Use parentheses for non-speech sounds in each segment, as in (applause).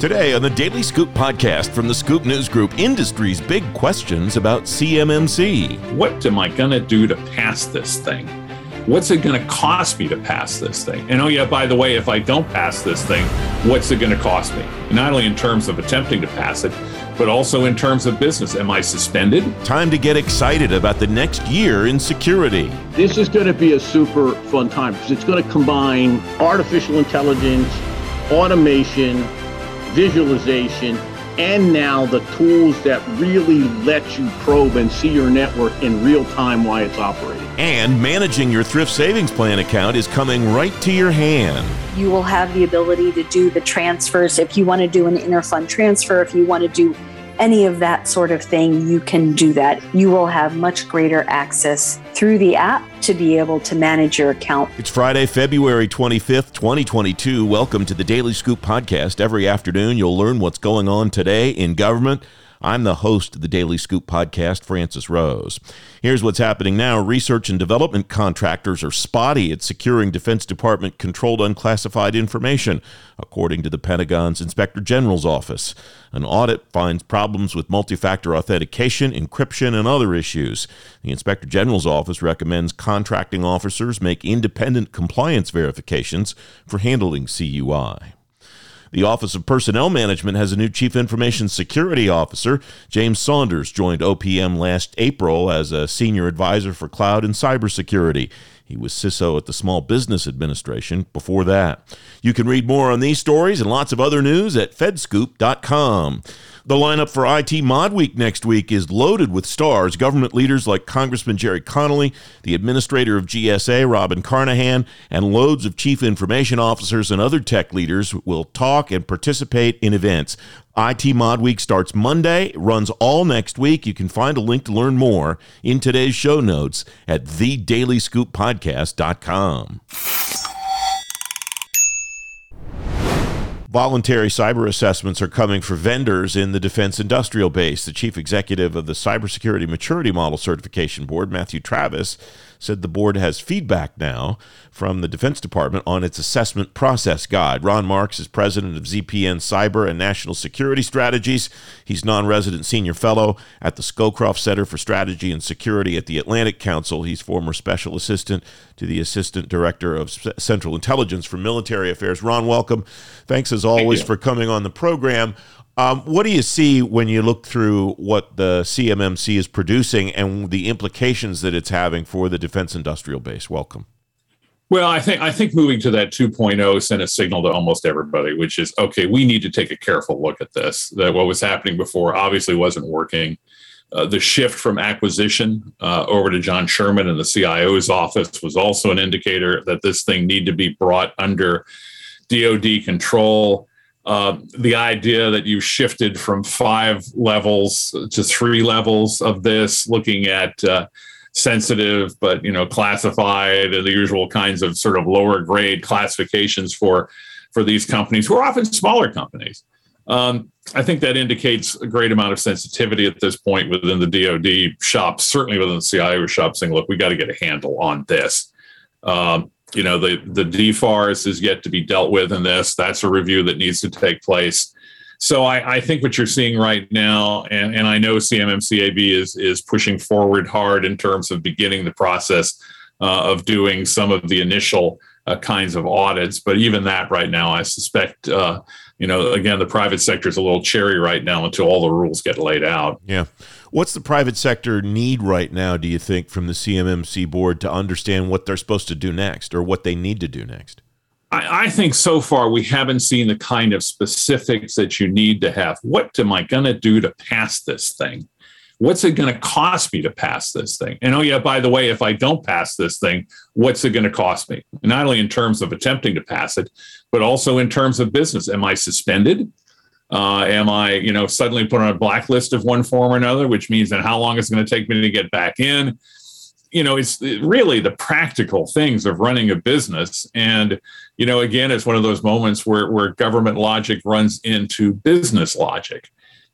Today on the Daily Scoop podcast from the Scoop News Group, industry's big questions about CMMC. What am I going to do to pass this thing? What's it going to cost me to pass this thing? And oh, yeah, by the way, if I don't pass this thing, what's it going to cost me? Not only in terms of attempting to pass it, but also in terms of business. Am I suspended? Time to get excited about the next year in security. This is going to be a super fun time because it's going to combine artificial intelligence, automation, visualization, and now the tools that really let you probe and see your network in real time while it's operating. And managing your thrift savings plan account is coming right to your hand. You will have the ability to do the transfers if you want to do an interfund transfer, if you want to do any of that sort of thing, you can do that. You will have much greater access through the app to be able to manage your account. It's Friday, February 25th, 2022. Welcome to the Daily Scoop podcast. Every afternoon, you'll learn what's going on today in government I'm the host of the Daily Scoop podcast, Francis Rose. Here's what's happening now. Research and development contractors are spotty at securing Defense Department controlled unclassified information, according to the Pentagon's Inspector General's office. An audit finds problems with multi factor authentication, encryption, and other issues. The Inspector General's office recommends contracting officers make independent compliance verifications for handling CUI. The Office of Personnel Management has a new Chief Information Security Officer. James Saunders joined OPM last April as a senior advisor for cloud and cybersecurity. He was CISO at the Small Business Administration before that. You can read more on these stories and lots of other news at fedscoop.com. The lineup for IT Mod Week next week is loaded with stars. Government leaders like Congressman Gerry Connolly, the administrator of GSA, Robin Carnahan, and loads of chief information officers and other tech leaders will talk and participate in events. IT Mod Week starts Monday, runs all next week. You can find a link to learn more in today's show notes at thedailyscooppodcast.com. Voluntary cyber assessments are coming for vendors in the defense industrial base. The chief executive of the Cybersecurity Maturity Model Certification Board, Matthew Travis, said the board has feedback now from the Defense Department on its assessment process guide. Ron Marks is president of ZPN Cyber and National Security Strategies. He's non resident senior fellow at the Scowcroft Center for Strategy and Security at the Atlantic Council. He's former special assistant to the assistant director of Central Intelligence for Military Affairs. Ron, welcome. Thanks as always Thank for coming on the program. Um, what do you see when you look through what the CMMC is producing and the implications that it's having for the defense industrial base? Welcome. Well, I think I think moving to that 2.0 sent a signal to almost everybody, which is okay. We need to take a careful look at this. That what was happening before obviously wasn't working. Uh, the shift from acquisition uh, over to John Sherman and the CIO's office was also an indicator that this thing need to be brought under DoD control. Uh, the idea that you shifted from five levels to three levels of this, looking at uh, sensitive but you know classified and the usual kinds of sort of lower grade classifications for for these companies who are often smaller companies. Um, I think that indicates a great amount of sensitivity at this point within the DoD shops, certainly within the CIO shop, saying, "Look, we got to get a handle on this." Um, you know, the the DFARS is yet to be dealt with in this. That's a review that needs to take place. So I, I think what you're seeing right now, and, and I know CMMCAB is is pushing forward hard in terms of beginning the process uh, of doing some of the initial uh, kinds of audits. But even that right now, I suspect, uh, you know, again, the private sector is a little cherry right now until all the rules get laid out. Yeah. What's the private sector need right now, do you think, from the CMMC board to understand what they're supposed to do next or what they need to do next? I, I think so far we haven't seen the kind of specifics that you need to have. What am I going to do to pass this thing? What's it going to cost me to pass this thing? And oh, yeah, by the way, if I don't pass this thing, what's it going to cost me? Not only in terms of attempting to pass it, but also in terms of business. Am I suspended? Uh, am I, you know, suddenly put on a blacklist of one form or another, which means that how long is it going to take me to get back in? You know, it's really the practical things of running a business. And, you know, again, it's one of those moments where, where government logic runs into business logic.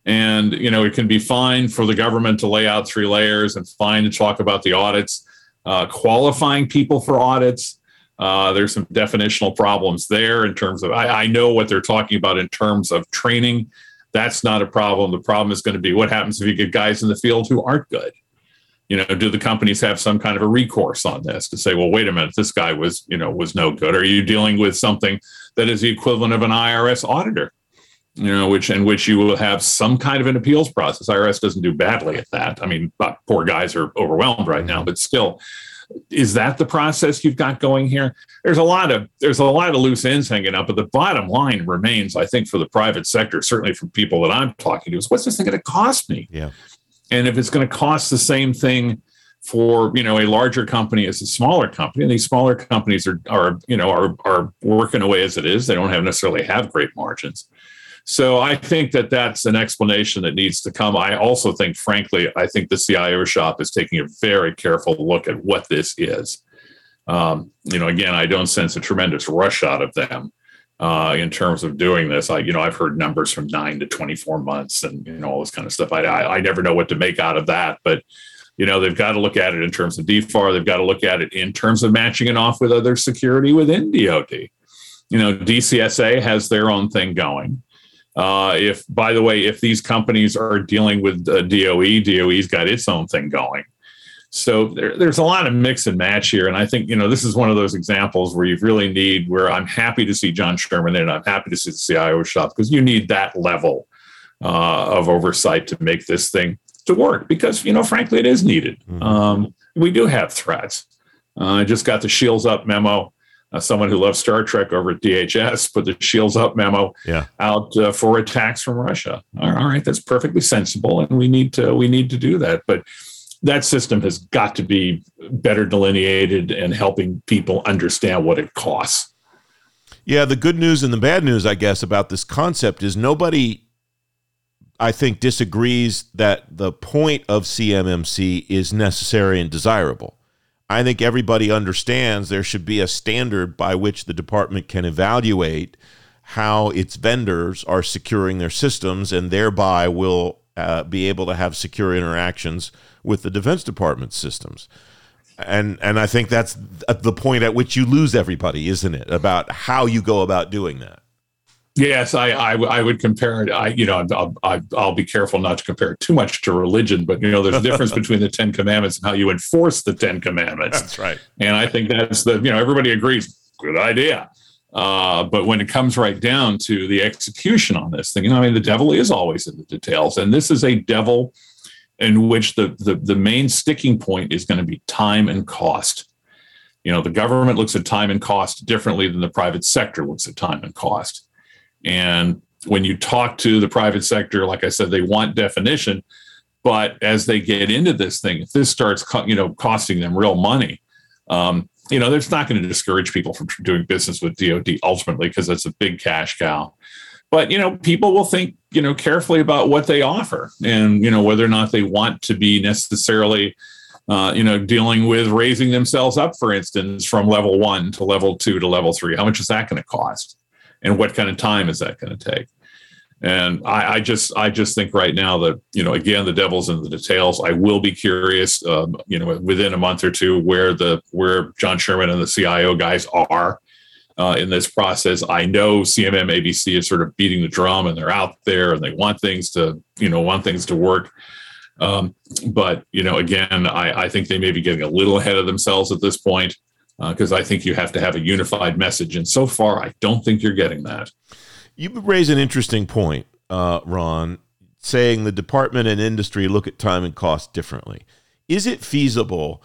And, you know, it can be fine for the government to lay out three layers and fine to talk about the audits, uh, qualifying people for audits Uh, there's some definitional problems there in terms of, I, I know what they're talking about in terms of training. That's not a problem. The problem is going to be what happens if you get guys in the field who aren't good? You know, do the companies have some kind of a recourse on this to say, well, wait a minute, this guy was, you know, was no good? Are you dealing with something that is the equivalent of an IRS auditor? You know, which in which you will have some kind of an appeals process. IRS doesn't do badly at that. I mean, poor guys are overwhelmed right now, but still, is that the process you've got going here? There's a lot of there's a lot of loose ends hanging up, but the bottom line remains, I think, for the private sector, certainly from people that I'm talking to, is what's this thing going to cost me? Yeah. And if it's going to cost the same thing for you know a larger company as a smaller company, and these smaller companies are are you know are are working away as it is, they don't have necessarily have great margins. So I think that that's an explanation that needs to come. I also think, frankly, I think the CIO shop is taking a very careful look at what this is. Um, you know, again, I don't sense a tremendous rush out of them uh, in terms of doing this. I, you know, I've heard numbers from nine to 24 months and, you know, all this kind of stuff. I, I, I never know what to make out of that, but, you know, they've got to look at it in terms of DFAR. They've got to look at it in terms of matching it off with other security within DOD. You know, DCSA has their own thing going. Uh, if, by the way, if these companies are dealing with uh, DOE, DOE's got its own thing going. So there, there's a lot of mix and match here, and I think you know this is one of those examples where you really need. Where I'm happy to see John Sherman and I'm happy to see the CIO shop because you need that level uh, of oversight to make this thing to work. Because you know, frankly, it is needed. Mm-hmm. Um, we do have threats. Uh, I just got the Shields Up memo uh, someone who loves Star Trek over at DHS put the Shields Up memo yeah. out uh, for attacks from Russia. All right, that's perfectly sensible, and we need to we need to do that. But that system has got to be better delineated and helping people understand what it costs. Yeah, the good news and the bad news, I guess, about this concept is nobody, I think, disagrees that the point of CMMC is necessary and desirable. I think everybody understands there should be a standard by which the department can evaluate how its vendors are securing their systems and thereby will uh, be able to have secure interactions with the Defense Department systems. And and I think that's the point at which you lose everybody, isn't it? About how you go about doing that. Yes, I, I, I would compare it. I you know I'll, I'll be careful not to compare it too much to religion, but you know there's a difference (laughs) between the Ten Commandments and how you enforce the Ten Commandments. That's right. And I think that's the you know everybody agrees good idea. Uh, but when it comes right down to the execution on this thing, you know, I mean, the devil is always in the details, and this is a devil in which the the, the main sticking point is going to be time and cost. You know, the government looks at time and cost differently than the private sector looks at time and cost and when you talk to the private sector, like I said, they want definition. But as they get into this thing, if this starts, you know, costing them real money, um, you know, that's not going to discourage people from doing business with DoD ultimately because it's a big cash cow. But you know, people will think you know carefully about what they offer and you know whether or not they want to be necessarily uh, you know, dealing with raising themselves up, for instance, from level one to level two to level three. How much is that going to cost? And what kind of time is that going to take? And I, I, just, I just think right now that you know, again, the devil's in the details. I will be curious, um, you know, within a month or two, where the where John Sherman and the CIO guys are uh, in this process. I know CMM ABC is sort of beating the drum, and they're out there, and they want things to, you know, want things to work. Um, but you know, again, I, I think they may be getting a little ahead of themselves at this point because uh, I think you have to have a unified message. And so far, I don't think you're getting that. You raise an interesting point, uh, Ron, saying the department and industry look at time and cost differently. Is it feasible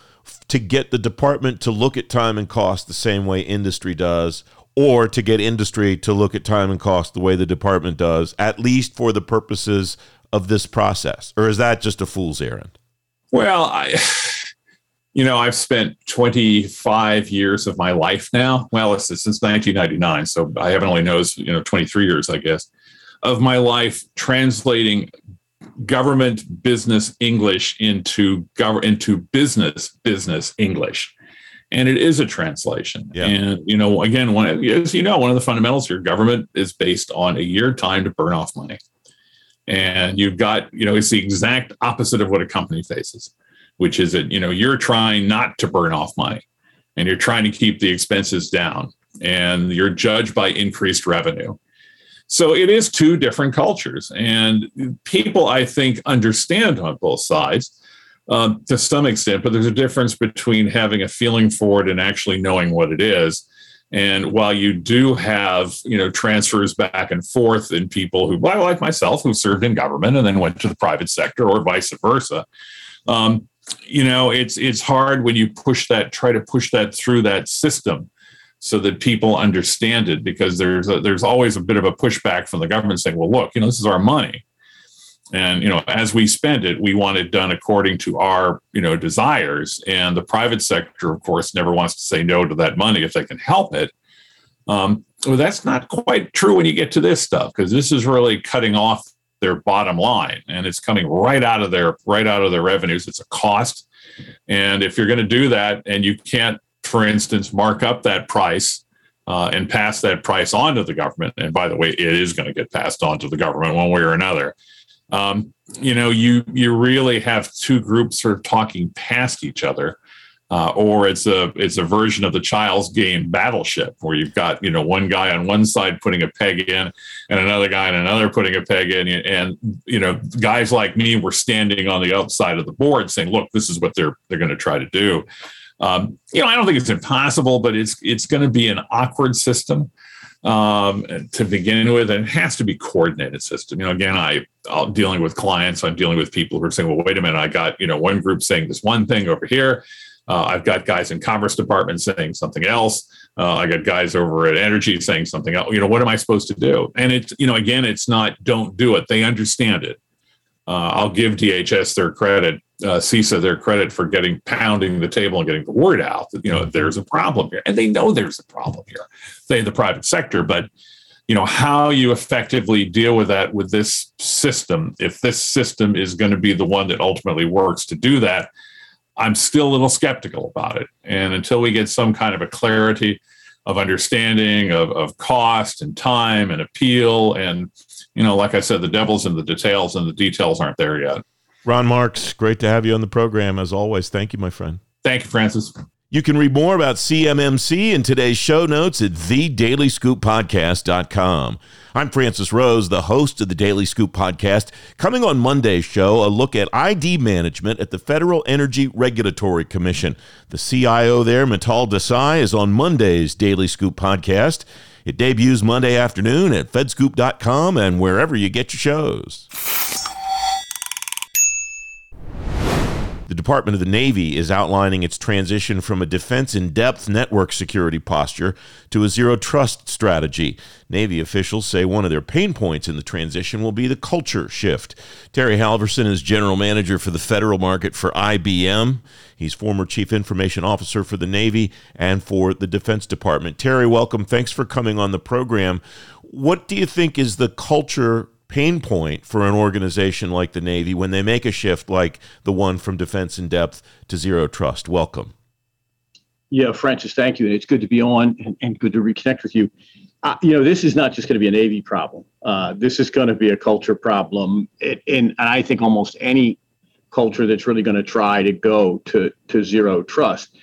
to get the department to look at time and cost the same way industry does, or to get industry to look at time and cost the way the department does, at least for the purposes of this process? Or is that just a fool's errand? Well, I you know, I've spent 25 years of my life now. Well, it's since 1999, so I haven't only knows you know 23 years, I guess, of my life translating government business English into gov- into business business English, and it is a translation. Yeah. And you know, again, one as you know, one of the fundamentals here, government is based on a year time to burn off money, and you've got you know it's the exact opposite of what a company faces which is that you know you're trying not to burn off money and you're trying to keep the expenses down and you're judged by increased revenue. So it is two different cultures. And people, I think, understand on both sides um, to some extent, but there's a difference between having a feeling for it and actually knowing what it is. And while you do have, you know, transfers back and forth in people who, well, like myself, who served in government and then went to the private sector or vice versa, um, you know, it's it's hard when you push that, try to push that through that system so that people understand it because there's a, there's always a bit of a pushback from the government saying, well, look, you know, this is our money. And you know, as we spend it, we want it done according to our you know desires. And the private sector, of course, never wants to say no to that money if they can help it. Um, well, that's not quite true when you get to this stuff because this is really cutting off their bottom line, and it's coming right out of their right out of their revenues. It's a cost, and if you're going to do that, and you can't for instance, mark up that price uh, and pass that price on to the government. And by the way, it is going to get passed on to the government one way or another. Um, you know, you you really have two groups sort of talking past each other. Uh, or it's a it's a version of the child's game battleship where you've got you know one guy on one side putting a peg in and another guy on another putting a peg in. And you know guys like me were standing on the outside of the board saying look this is what they're they're going to try to do. Um, you know, I don't think it's impossible, but it's it's going to be an awkward system um, to begin with, and it has to be coordinated system. You know, again, I I'm dealing with clients, I'm dealing with people who are saying, "Well, wait a minute, I got you know one group saying this one thing over here." Uh, I've got guys in commerce department saying something else. Uh, I got guys over at energy saying something else. You know, what am I supposed to do? And it's, you know, again, it's not don't do it. They understand it. Uh, I'll give DHS their credit uh, CISA their credit for getting pounding the table and getting the word out that you know there's a problem here, and they know there's a problem here. They the private sector, but you know how you effectively deal with that with this system. If this system is going to be the one that ultimately works to do that, I'm still a little skeptical about it. And until we get some kind of a clarity of understanding of, of cost and time and appeal and you know like i said the devil's in the details and the details aren't there yet Ron Marks, great to have you on the program as always. Thank you, my friend. Thank you, Francis. You can read more about CMMC in today's show notes at thedailyscooppodcast.com. I'm Francis Rose, the host of the Daily Scoop podcast. Coming on Monday's show, a look at ID management at the Federal Energy Regulatory Commission. The CIO there, Mittal Desai, is on Monday's Daily Scoop podcast. It debuts Monday afternoon at fedscoop.com and wherever you get your shows. The Department of the Navy is outlining its transition from a defense in depth network security posture to a zero trust strategy. Navy officials say one of their pain points in the transition will be the culture shift. Terry Halvorsen is general manager for the federal market for IBM. He's former chief information officer for the Navy and for the Defense Department. Terry, welcome. Thanks for coming on the program. What do you think is the culture pain point for an organization like the Navy when they make a shift like the one from defense in depth to zero trust. Welcome. Yeah, Francis, thank you. And it's good to be on and, and good to reconnect with you. Uh, you know, this is not just going to be a Navy problem. Uh, this is going to be a culture problem. It, and I think almost any culture that's really going to try to go to, to zero trust,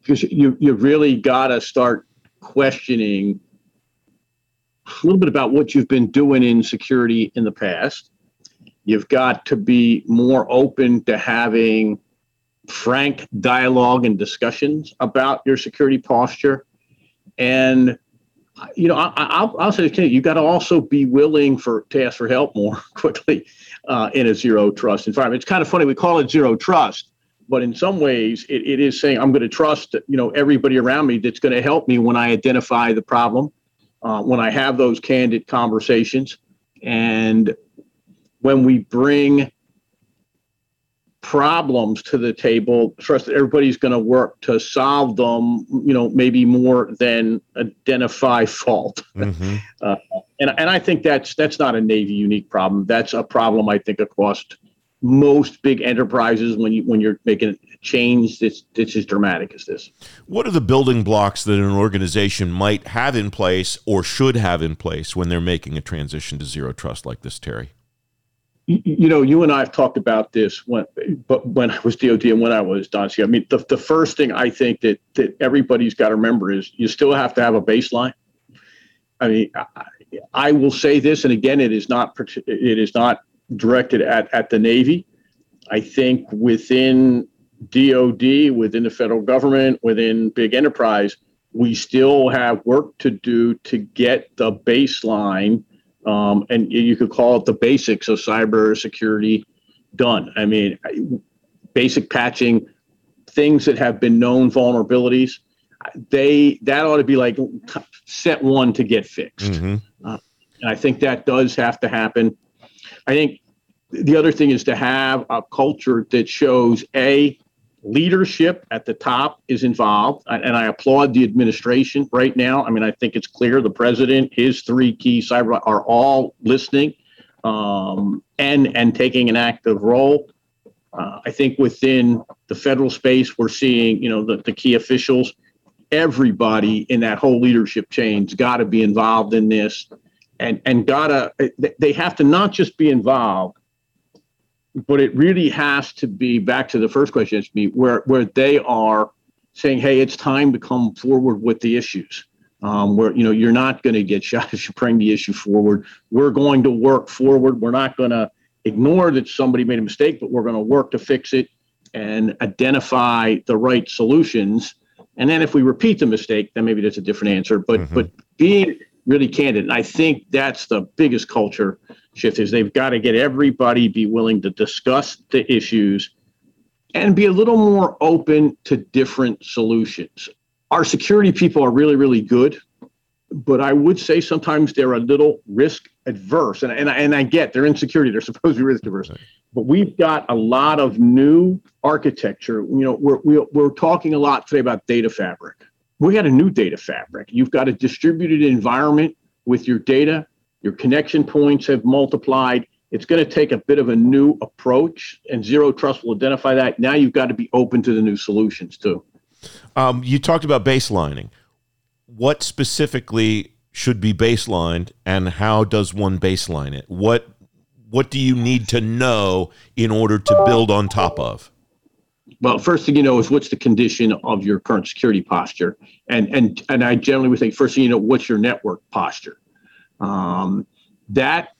because you, you really got to start questioning a little bit about what you've been doing in security in the past. You've got to be more open to having frank dialogue and discussions about your security posture. And you know, I, will I'll say you, you've got to also be willing for to ask for help more (laughs) quickly uh, in a zero trust environment. It's kind of funny we call it zero trust, but in some ways it, it is saying I'm going to trust you know everybody around me that's going to help me when I identify the problem uh, when I have those candid conversations and when we bring problems to the table, trust that everybody's going to work to solve them, you know, maybe more than identify fault. (laughs) Mm-hmm. Uh, and, and I think that's that's not a Navy unique problem. That's a problem I think across most big enterprises when you when you're making change that's that's as dramatic as this. What are the building blocks that an organization might have in place or should have in place when they're making a transition to zero trust like this, Terry? you know, you and I have talked about this when, but when I was DOD and when I was DON CIO. I mean, the, the first thing I think that that everybody's got to remember is you still have to have a baseline. I mean, I, I will say this, and again, it is not it is not directed at at the Navy. I think within DOD, within the federal government, within big enterprise, we still have work to do to get the baseline um, and you could call it the basics of cybersecurity done. I mean, basic patching, things that have been known vulnerabilities, they that ought to be like set one to get fixed. Mm-hmm. Uh, and I think that does have to happen. I think the other thing is to have a culture that shows a leadership at the top is involved and i applaud the administration right now. I mean i think it's clear the president his three key cyber are all listening um, and and taking an active role. Uh, i think within the federal space we're seeing you know the, the key officials everybody in that whole leadership chain's got to be involved in this. And and gotta they have to not just be involved but it really has to be back to the first question me where where they are saying hey it's time to come forward with the issues. Um, where you know you're not going to get (laughs) shot if you bring the issue forward. We're going to work forward. We're not going to ignore that somebody made a mistake but we're going to work to fix it and identify the right solutions. And then if we repeat the mistake then maybe that's a different answer. But mm-hmm. but being really candid and i think that's the biggest culture shift is they've got to get everybody be willing to discuss the issues and be a little more open to different solutions. Our security people are really, really good, but I would say sometimes they're a little risk adverse. And, and, and I get they're in security, they're (laughs) supposed to be risk adverse. But we've got a lot of new architecture. You know, we're, we're, we're talking a lot today about data fabric. We got a new data fabric. You've got a distributed environment with your data your connection points have multiplied. It's going to take a bit of a new approach, and Zero Trust will identify that. Now you've got to be open to the new solutions too. Um, you talked about baselining. What specifically should be baselined, and how does one baseline it? What what do you need to know in order to build on top of? Well, first thing you know is what's the condition of your current security posture, and and and I generally would say first thing you know what's your network posture. Um, that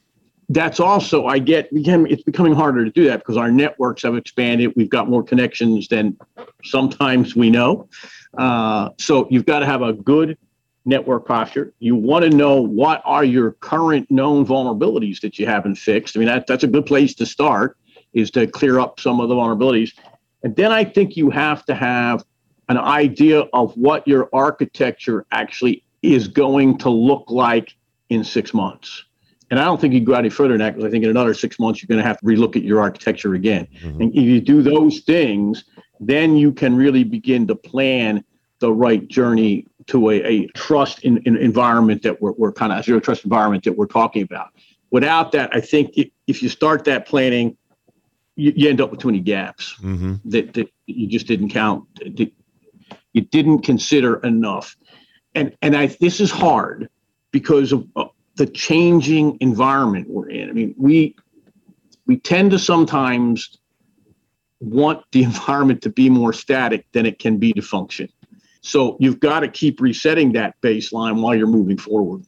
that's also I get it's becoming harder to do that because our networks have expanded. We've got more connections than sometimes we know. Uh, so you've got to have a good network posture. You want to know what are your current known vulnerabilities that you haven't fixed. I mean that that's a good place to start is to clear up some of the vulnerabilities. And then I think you have to have an idea of what your architecture actually is going to look like in six months. And I don't think you go any further than that because I think in another six months, you're going to have to relook at your architecture again. Mm-hmm. And if you do those things, then you can really begin to plan the right journey to a, a trust in, in environment that we're, we're kind of zero trust environment that we're talking about. Without that, I think if, if you start that planning, you, you end up with too many gaps mm-hmm. that, that you just didn't count, that you didn't consider enough. And and I this is hard because of uh, the changing environment we're in. I mean, we we tend to sometimes want the (laughs) environment to be more static than it can be to function. So you've got to keep resetting that baseline while you're moving forward.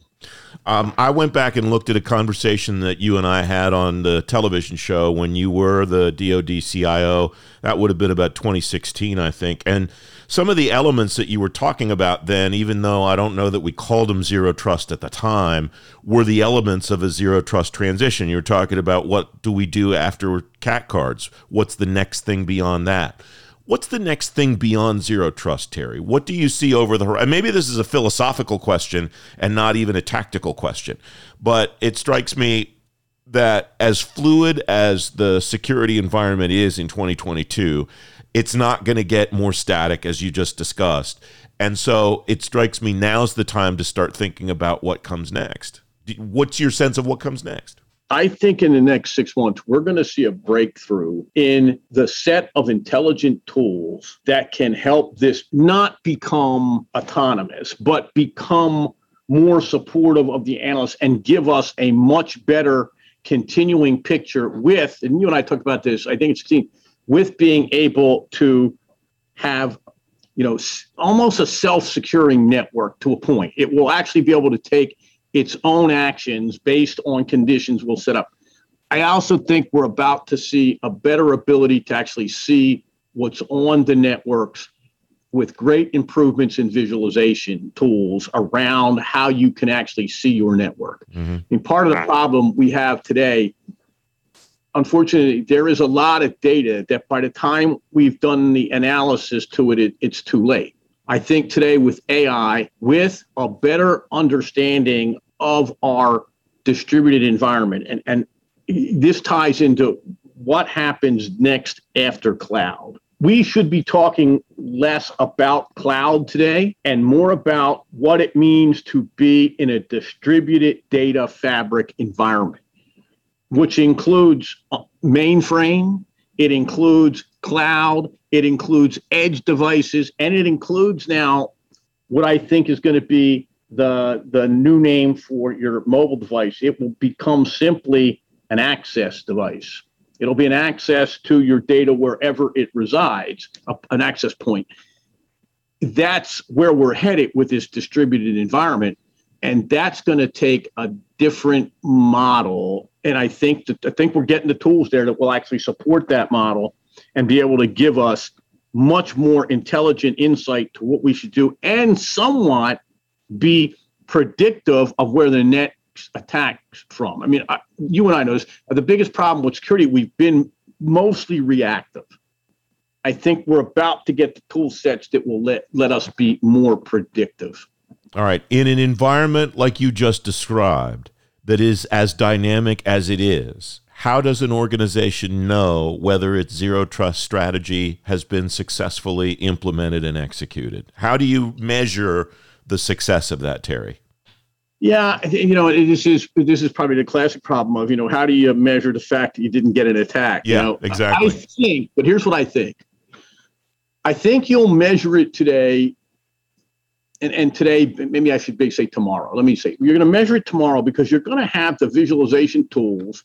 Um, I went back and looked at a conversation that you and I had on the television show when you were the DoD CIO. That would have been about 2016, I think. And some of the elements that you were talking about then, even though I don't know that we called them zero trust at the time, were the elements of a zero trust transition. You were talking about what do we do after CAC cards? What's the next thing beyond that? What's the next thing beyond zero trust, Terry? What do you see over the horizon? Maybe this is a philosophical question and not even a tactical question, but it strikes me that as fluid as the security environment is in 2022, it's not going to get more static as you just discussed. And so it strikes me now's the time to start thinking about what comes next. What's your sense of what comes next? I think in the next six months, we're going to see a breakthrough in the set of intelligent tools that can help this not become autonomous, but become more supportive of the analysts and give us a much better continuing picture with, and you and I talked about this, I think it's 16, with being able to have, you know, almost a self-securing network to a point. It will actually be able to take its own actions based on conditions we'll set up. I also think we're about to see a better ability to actually see what's on the networks with great improvements in visualization tools around how you can actually see your network. Mm-hmm. And part of the problem we have today, unfortunately, there is a lot of data that by the time we've done the analysis to it, it it's too late. I think today with AI, with a better understanding of our distributed environment, and, and this ties into what happens next after cloud we should be talking less about cloud today and more about what it means to be in a distributed data fabric environment, which includes uh, mainframe, it includes cloud, it includes edge devices, and it includes now what I think is going to be the, the new name for your mobile device. It will become simply an access device. It'll be an access to your data wherever it resides, an access point. That's where we're headed with this distributed environment. And that's going to take a different model. And I think that I think we're getting the tools there that will actually support that model and be able to give us much more intelligent insight to what we should do and somewhat be predictive of where the net attacks from. I mean, I, you and I know this. The biggest problem with security, we've been mostly reactive. I think we're about to get the tool sets that will let, let us be more predictive. All right. In an environment like you just described, that is as dynamic as it is, how does an organization know whether its zero trust strategy has been successfully implemented and executed? How do you measure the success of that, Terry? Yeah, you know, this is this is probably the classic problem of you know how do you measure the fact that you didn't get an attack? Yeah, you know? exactly. I think, but here's what I think. I think you'll measure it today, and and today maybe I should say tomorrow. Let me say you're going to measure it tomorrow because you're going to have the visualization tools.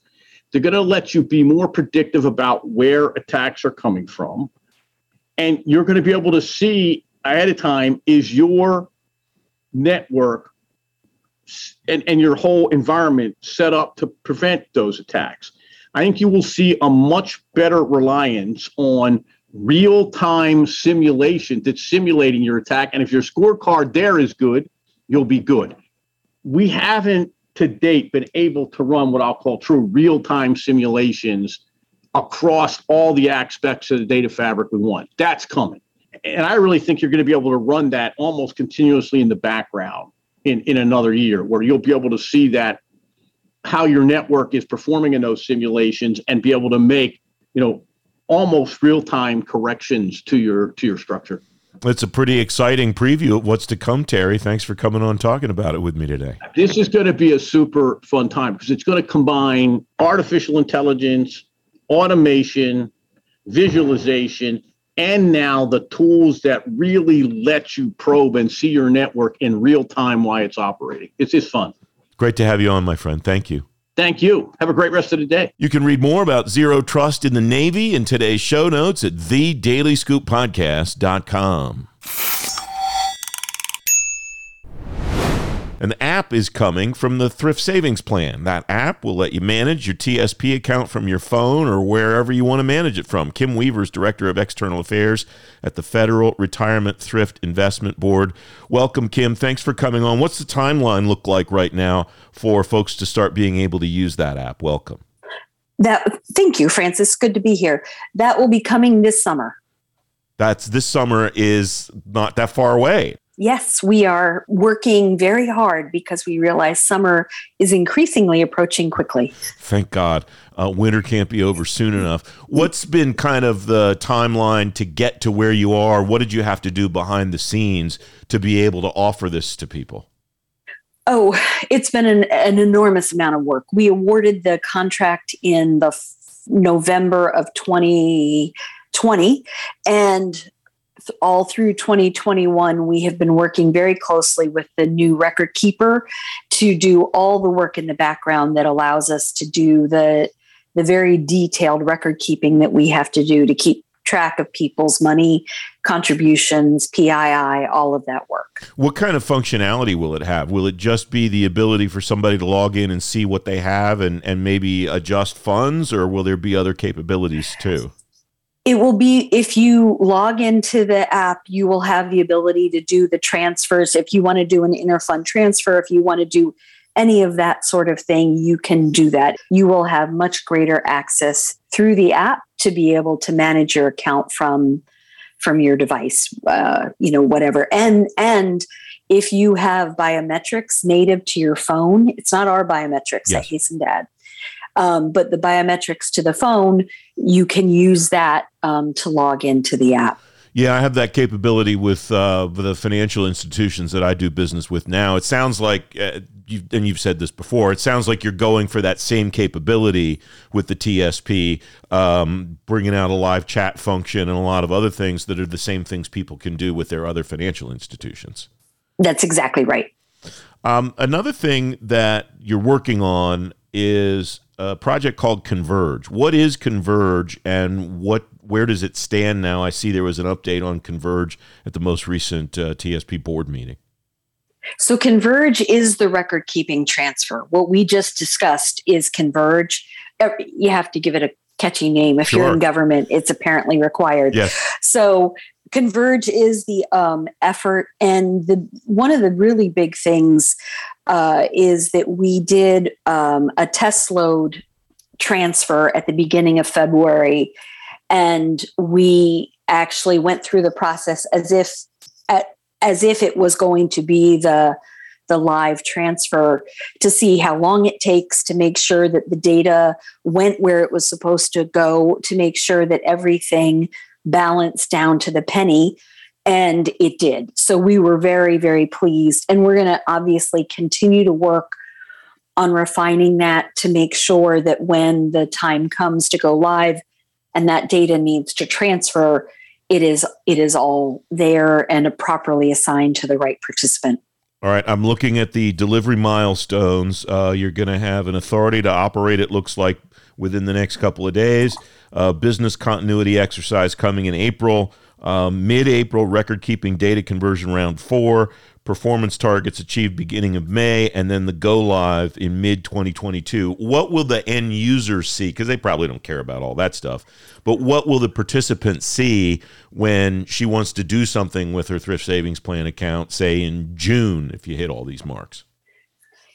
They're going to let you be more predictive about where attacks are coming from, and you're going to be able to see ahead of time is your network and, and your whole environment set up to prevent those attacks. I think you will see a much better reliance on real time simulation that's simulating your attack. And if your scorecard there is good, you'll be good. We haven't to date been able to run what I'll call true real time simulations across all the aspects of the data fabric we want. That's coming. And I really think you're going to be able to run that almost continuously in the background in, in another year where you'll be able to see that how your network is performing in those simulations and be able to make you know almost real-time corrections to your to your structure it's a pretty exciting preview of what's to come terry thanks for coming on talking about it with me today this is going to be a super fun time because it's going to combine artificial intelligence automation visualization and now the tools that really let you probe and see your network in real time while it's operating. It's just fun. Great to have you on, my friend. Thank you. Thank you. Have a great rest of the day. You can read more about zero trust in the Navy in today's show notes at thedailyscooppodcast.com. An app is coming from the Thrift Savings Plan. That app will let you manage your TSP account from your phone or wherever you want to manage it from. Kim Weaver's Director of External Affairs at the Federal Retirement Thrift Investment Board. Welcome, Kim. Thanks for coming on. What's the timeline look like right now for folks to start being able to use that app? Welcome. That thank you, Francis. Good to be here. That will be coming this summer. That's this summer is not that far away yes, we are working very hard because we realize summer is increasingly approaching quickly. Thank God. Uh, winter can't be over soon enough. What's been kind of the timeline to get to where you are? What did you have to do behind the scenes to be able to offer this to people? Oh, it's been an, an enormous amount of work. We awarded the contract in the f- November of 2020 and all through 2021, we have been working very closely with the new record keeper to do all the work in the background that allows us to do the the very detailed record keeping that we have to do to keep track of people's money contributions pii all of that work. What kind of functionality will it have? Will it just be the ability for somebody to log in and see what they have and, and maybe adjust funds or will there be other capabilities too it will be if you log into the app you will have the ability to do the transfers. If you want to do an interfund transfer if you want to do any of that sort of thing you can do that. You will have much greater access through the app to be able to manage your account from from your device uh, you know whatever. And and if you have biometrics native to your phone it's not our biometrics yes. i hasten to add um, but the biometrics to the phone, you can use that um, to log into the app. Yeah, I have that capability with, uh, the financial institutions that I do business with now. It sounds like, uh, you've, and you've said this before, it sounds like you're going for that same capability with the TSP, um, bringing out a live chat function and a lot of other things that are the same things people can do with their other financial institutions. That's exactly right. Um, another thing that you're working on is a project called Converge. What is Converge and what where does it stand now? I see there was an update on Converge at the most recent uh, TSP board meeting. So Converge is the record keeping transfer. What we just discussed is Converge. You have to give it a catchy name. If sure. you're in government, it's apparently required. Yes. So Converge is the um, effort, and the one of the really big things uh, is that we did um, a test load transfer at the beginning of February, and we actually went through the process as if as if it was going to be the the live transfer to see how long it takes to make sure that the data went where it was supposed to go to make sure that everything balanced down to the penny and it did. So we were very, very pleased. And we're going to obviously continue to work on refining that to make sure that when the time comes to go live and that data needs to transfer, it is it is all there and properly assigned to the right participant. All right, I'm looking at the delivery milestones. Uh, you're going to have an authority to operate. It looks like within the next couple of days. Uh, business continuity exercise coming in April. Um, Mid April, record keeping data conversion round four, performance targets achieved beginning of May, and then the go live in mid 2022. What will the end user see? Because they probably don't care about all that stuff. But what will the participant see when she wants to do something with her thrift savings plan account, say in June, if you hit all these marks?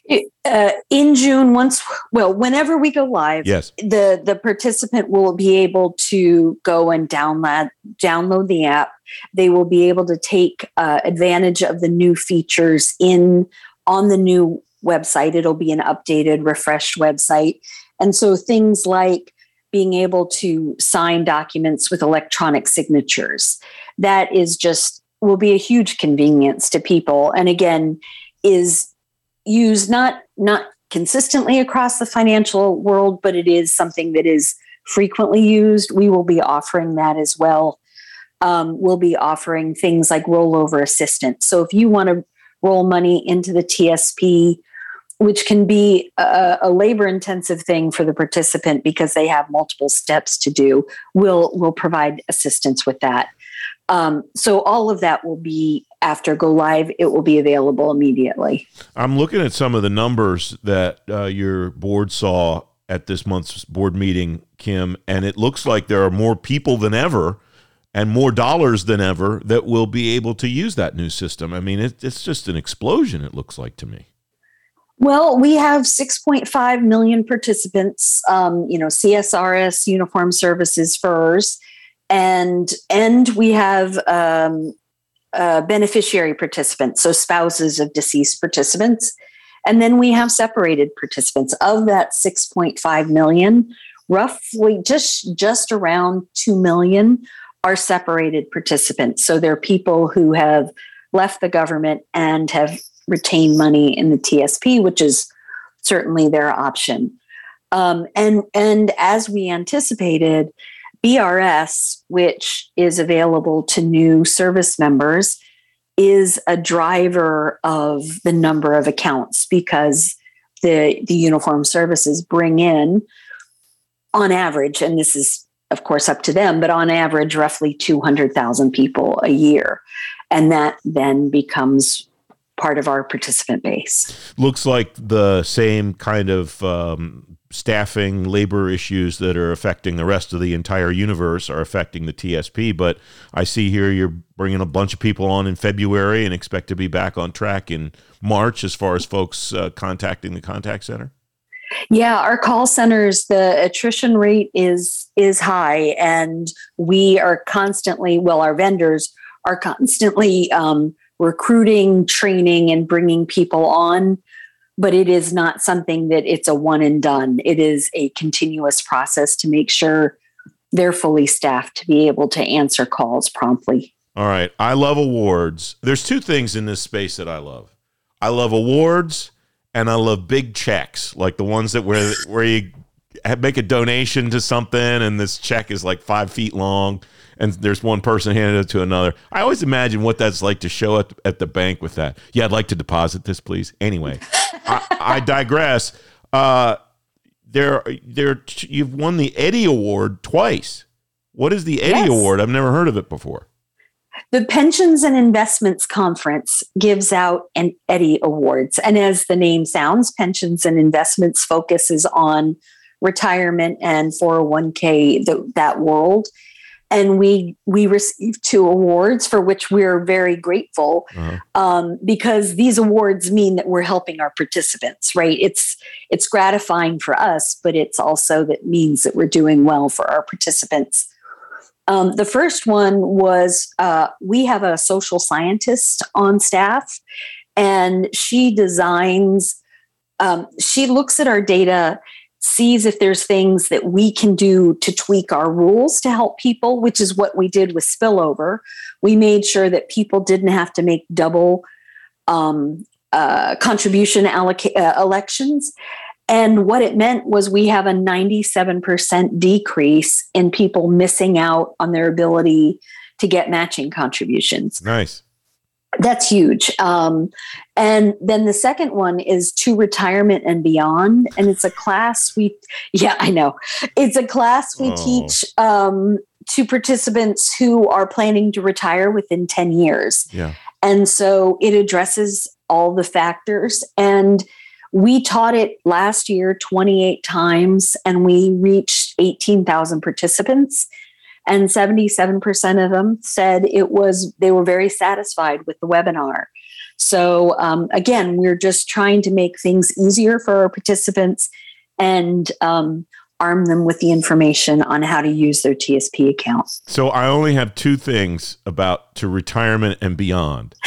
Uh, in June, once well, whenever we go live, yes, the the participant will be able to go and download download the app. They will be able to take uh, advantage of the new features in on the new website. It'll be an updated, refreshed website, and so things like being able to sign documents with electronic signatures that is just will be a huge convenience to people. And again, is used not not consistently across the financial world, but it is something that is frequently used. We will be offering that as well. Um, we'll be offering things like rollover assistance. So if you want to roll money into the TSP, which can be a, a labor intensive thing for the participant because they have multiple steps to do, we'll, we'll provide assistance with that. Um, so all of that will be after go live. It will be available immediately. I'm looking at some of the numbers that uh, your board saw at this month's board meeting, Kim, and it looks like there are more people than ever and more dollars than ever that will be able to use that new system. I mean, it, it's just an explosion. It looks like to me. Well, we have 6.5 million participants. Um, you know, CSRS Uniform Services FERS and and we have um, uh, beneficiary participants, so spouses of deceased participants, and then we have separated participants. Of that 6.5 million, roughly just just around 2 million are separated participants. So they're people who have left the government and have retained money in the TSP, which is certainly their option. Um, and and as we anticipated, BRS, which is available to new service members, is a driver of the number of accounts because the the uniform services bring in on average and this is of course up to them but on average roughly 200,000 people a year. And that then becomes part of our participant base. Looks like the same kind of um, staffing, labor issues that are affecting the rest of the entire universe are affecting the TSP. But I see here you're bringing a bunch of people on in February and expect to be back on track in March as far as folks uh, contacting the contact center. Yeah, our call centers, the attrition rate is is high, and we are constantly. Well, our vendors are constantly um, recruiting, training, and bringing people on but it is not something that it's a one and done. It is a continuous process to make sure they're fully staffed to be able to answer calls promptly. All right. I love awards. There's two things in this space that I love. I love awards and I love big checks, like the ones that where where you make a donation to something and this check is like five feet long and there's one person handing it to another. I always imagine what that's like to show up at the bank with that. Yeah, I'd like to deposit this, please. Anyway, I, I, digress. Uh, there, there, you've won the Eddy Award twice. What is the Eddy yes. Award? I've never heard of it before. The Pensions and Investments Conference gives out an Eddy Awards. And as the name sounds, pensions and investments focuses on retirement and 401k, the, that world and we we received two awards for which we're very grateful uh-huh. um, because these awards mean that we're helping our participants right it's it's gratifying for us but it's also that means that we're doing well for our participants um, the first one was uh, we have a social scientist on staff and she designs um, she looks at our data sees if there's things that we can do to tweak our rules to help people, which is what we did with spillover. We made sure that people didn't have to make double um, uh, contribution alloca- uh, elections. And what it meant was we have a 97% decrease in people missing out on their ability to get matching contributions. Nice that's huge. Um, and then the second one is to retirement and beyond. And it's a class we, yeah, I know. It's a class we oh. teach um, to participants who are planning to retire within 10 years. Yeah. And so it addresses all the factors. And we taught it last year 28 times and we reached 18,000 participants and 77% of them said it was they were very satisfied with the webinar. So um, again we're just trying to make things easier for our participants and um, arm them with the information on how to use their tsp account. So i only have two things about to retirement and beyond. (laughs)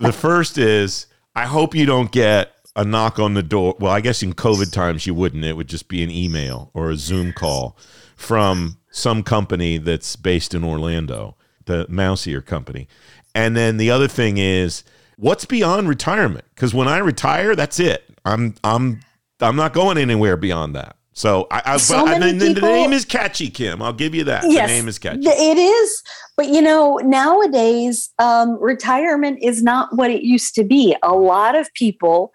The first is i hope you don't get a knock on the door. Well i guess in covid times you wouldn't. It would just be an email or a zoom call from some company that's based in Orlando, the Mousier company. And then the other thing is what's beyond retirement? Because when I retire, that's it. I'm I'm I'm not going anywhere beyond that. So I, I so but I, the name is catchy, Kim. I'll give you that. Yes, the name is catchy. It is, but you know, nowadays um, retirement is not what it used to be. A lot of people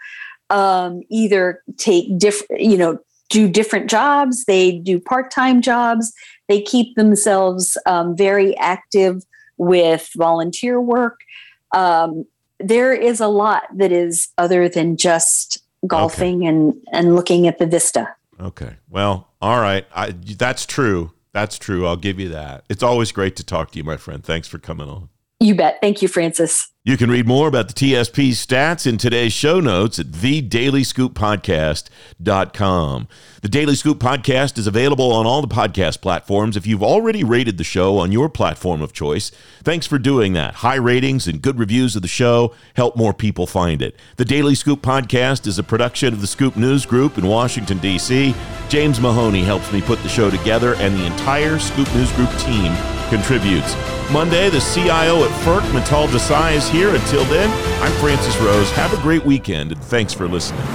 um, either take different, you know, do different jobs. They do part time jobs. They keep themselves um, very active with volunteer work. Um, there is a lot that is other than just golfing okay. and, and looking at the vista. Okay. Well, all right. I, that's true. That's true. I'll give you that. It's always great to talk to you, my friend. Thanks for coming on. You bet. Thank you, Francis. You can read more about the TSP stats in today's show notes at thedailyscooppodcast.com. The Daily Scoop podcast is available on all the podcast platforms. If you've already rated the show on your platform of choice, thanks for doing that. High ratings and good reviews of the show help more people find it. The Daily Scoop podcast is a production of the Scoop News Group in Washington, D.C. James Mahoney helps me put the show together, and the entire Scoop News Group team contributes. Monday, the CIO at FERC, Mittal Desai, is here. Until then, I'm Francis Rose. Have a great weekend, and thanks for listening.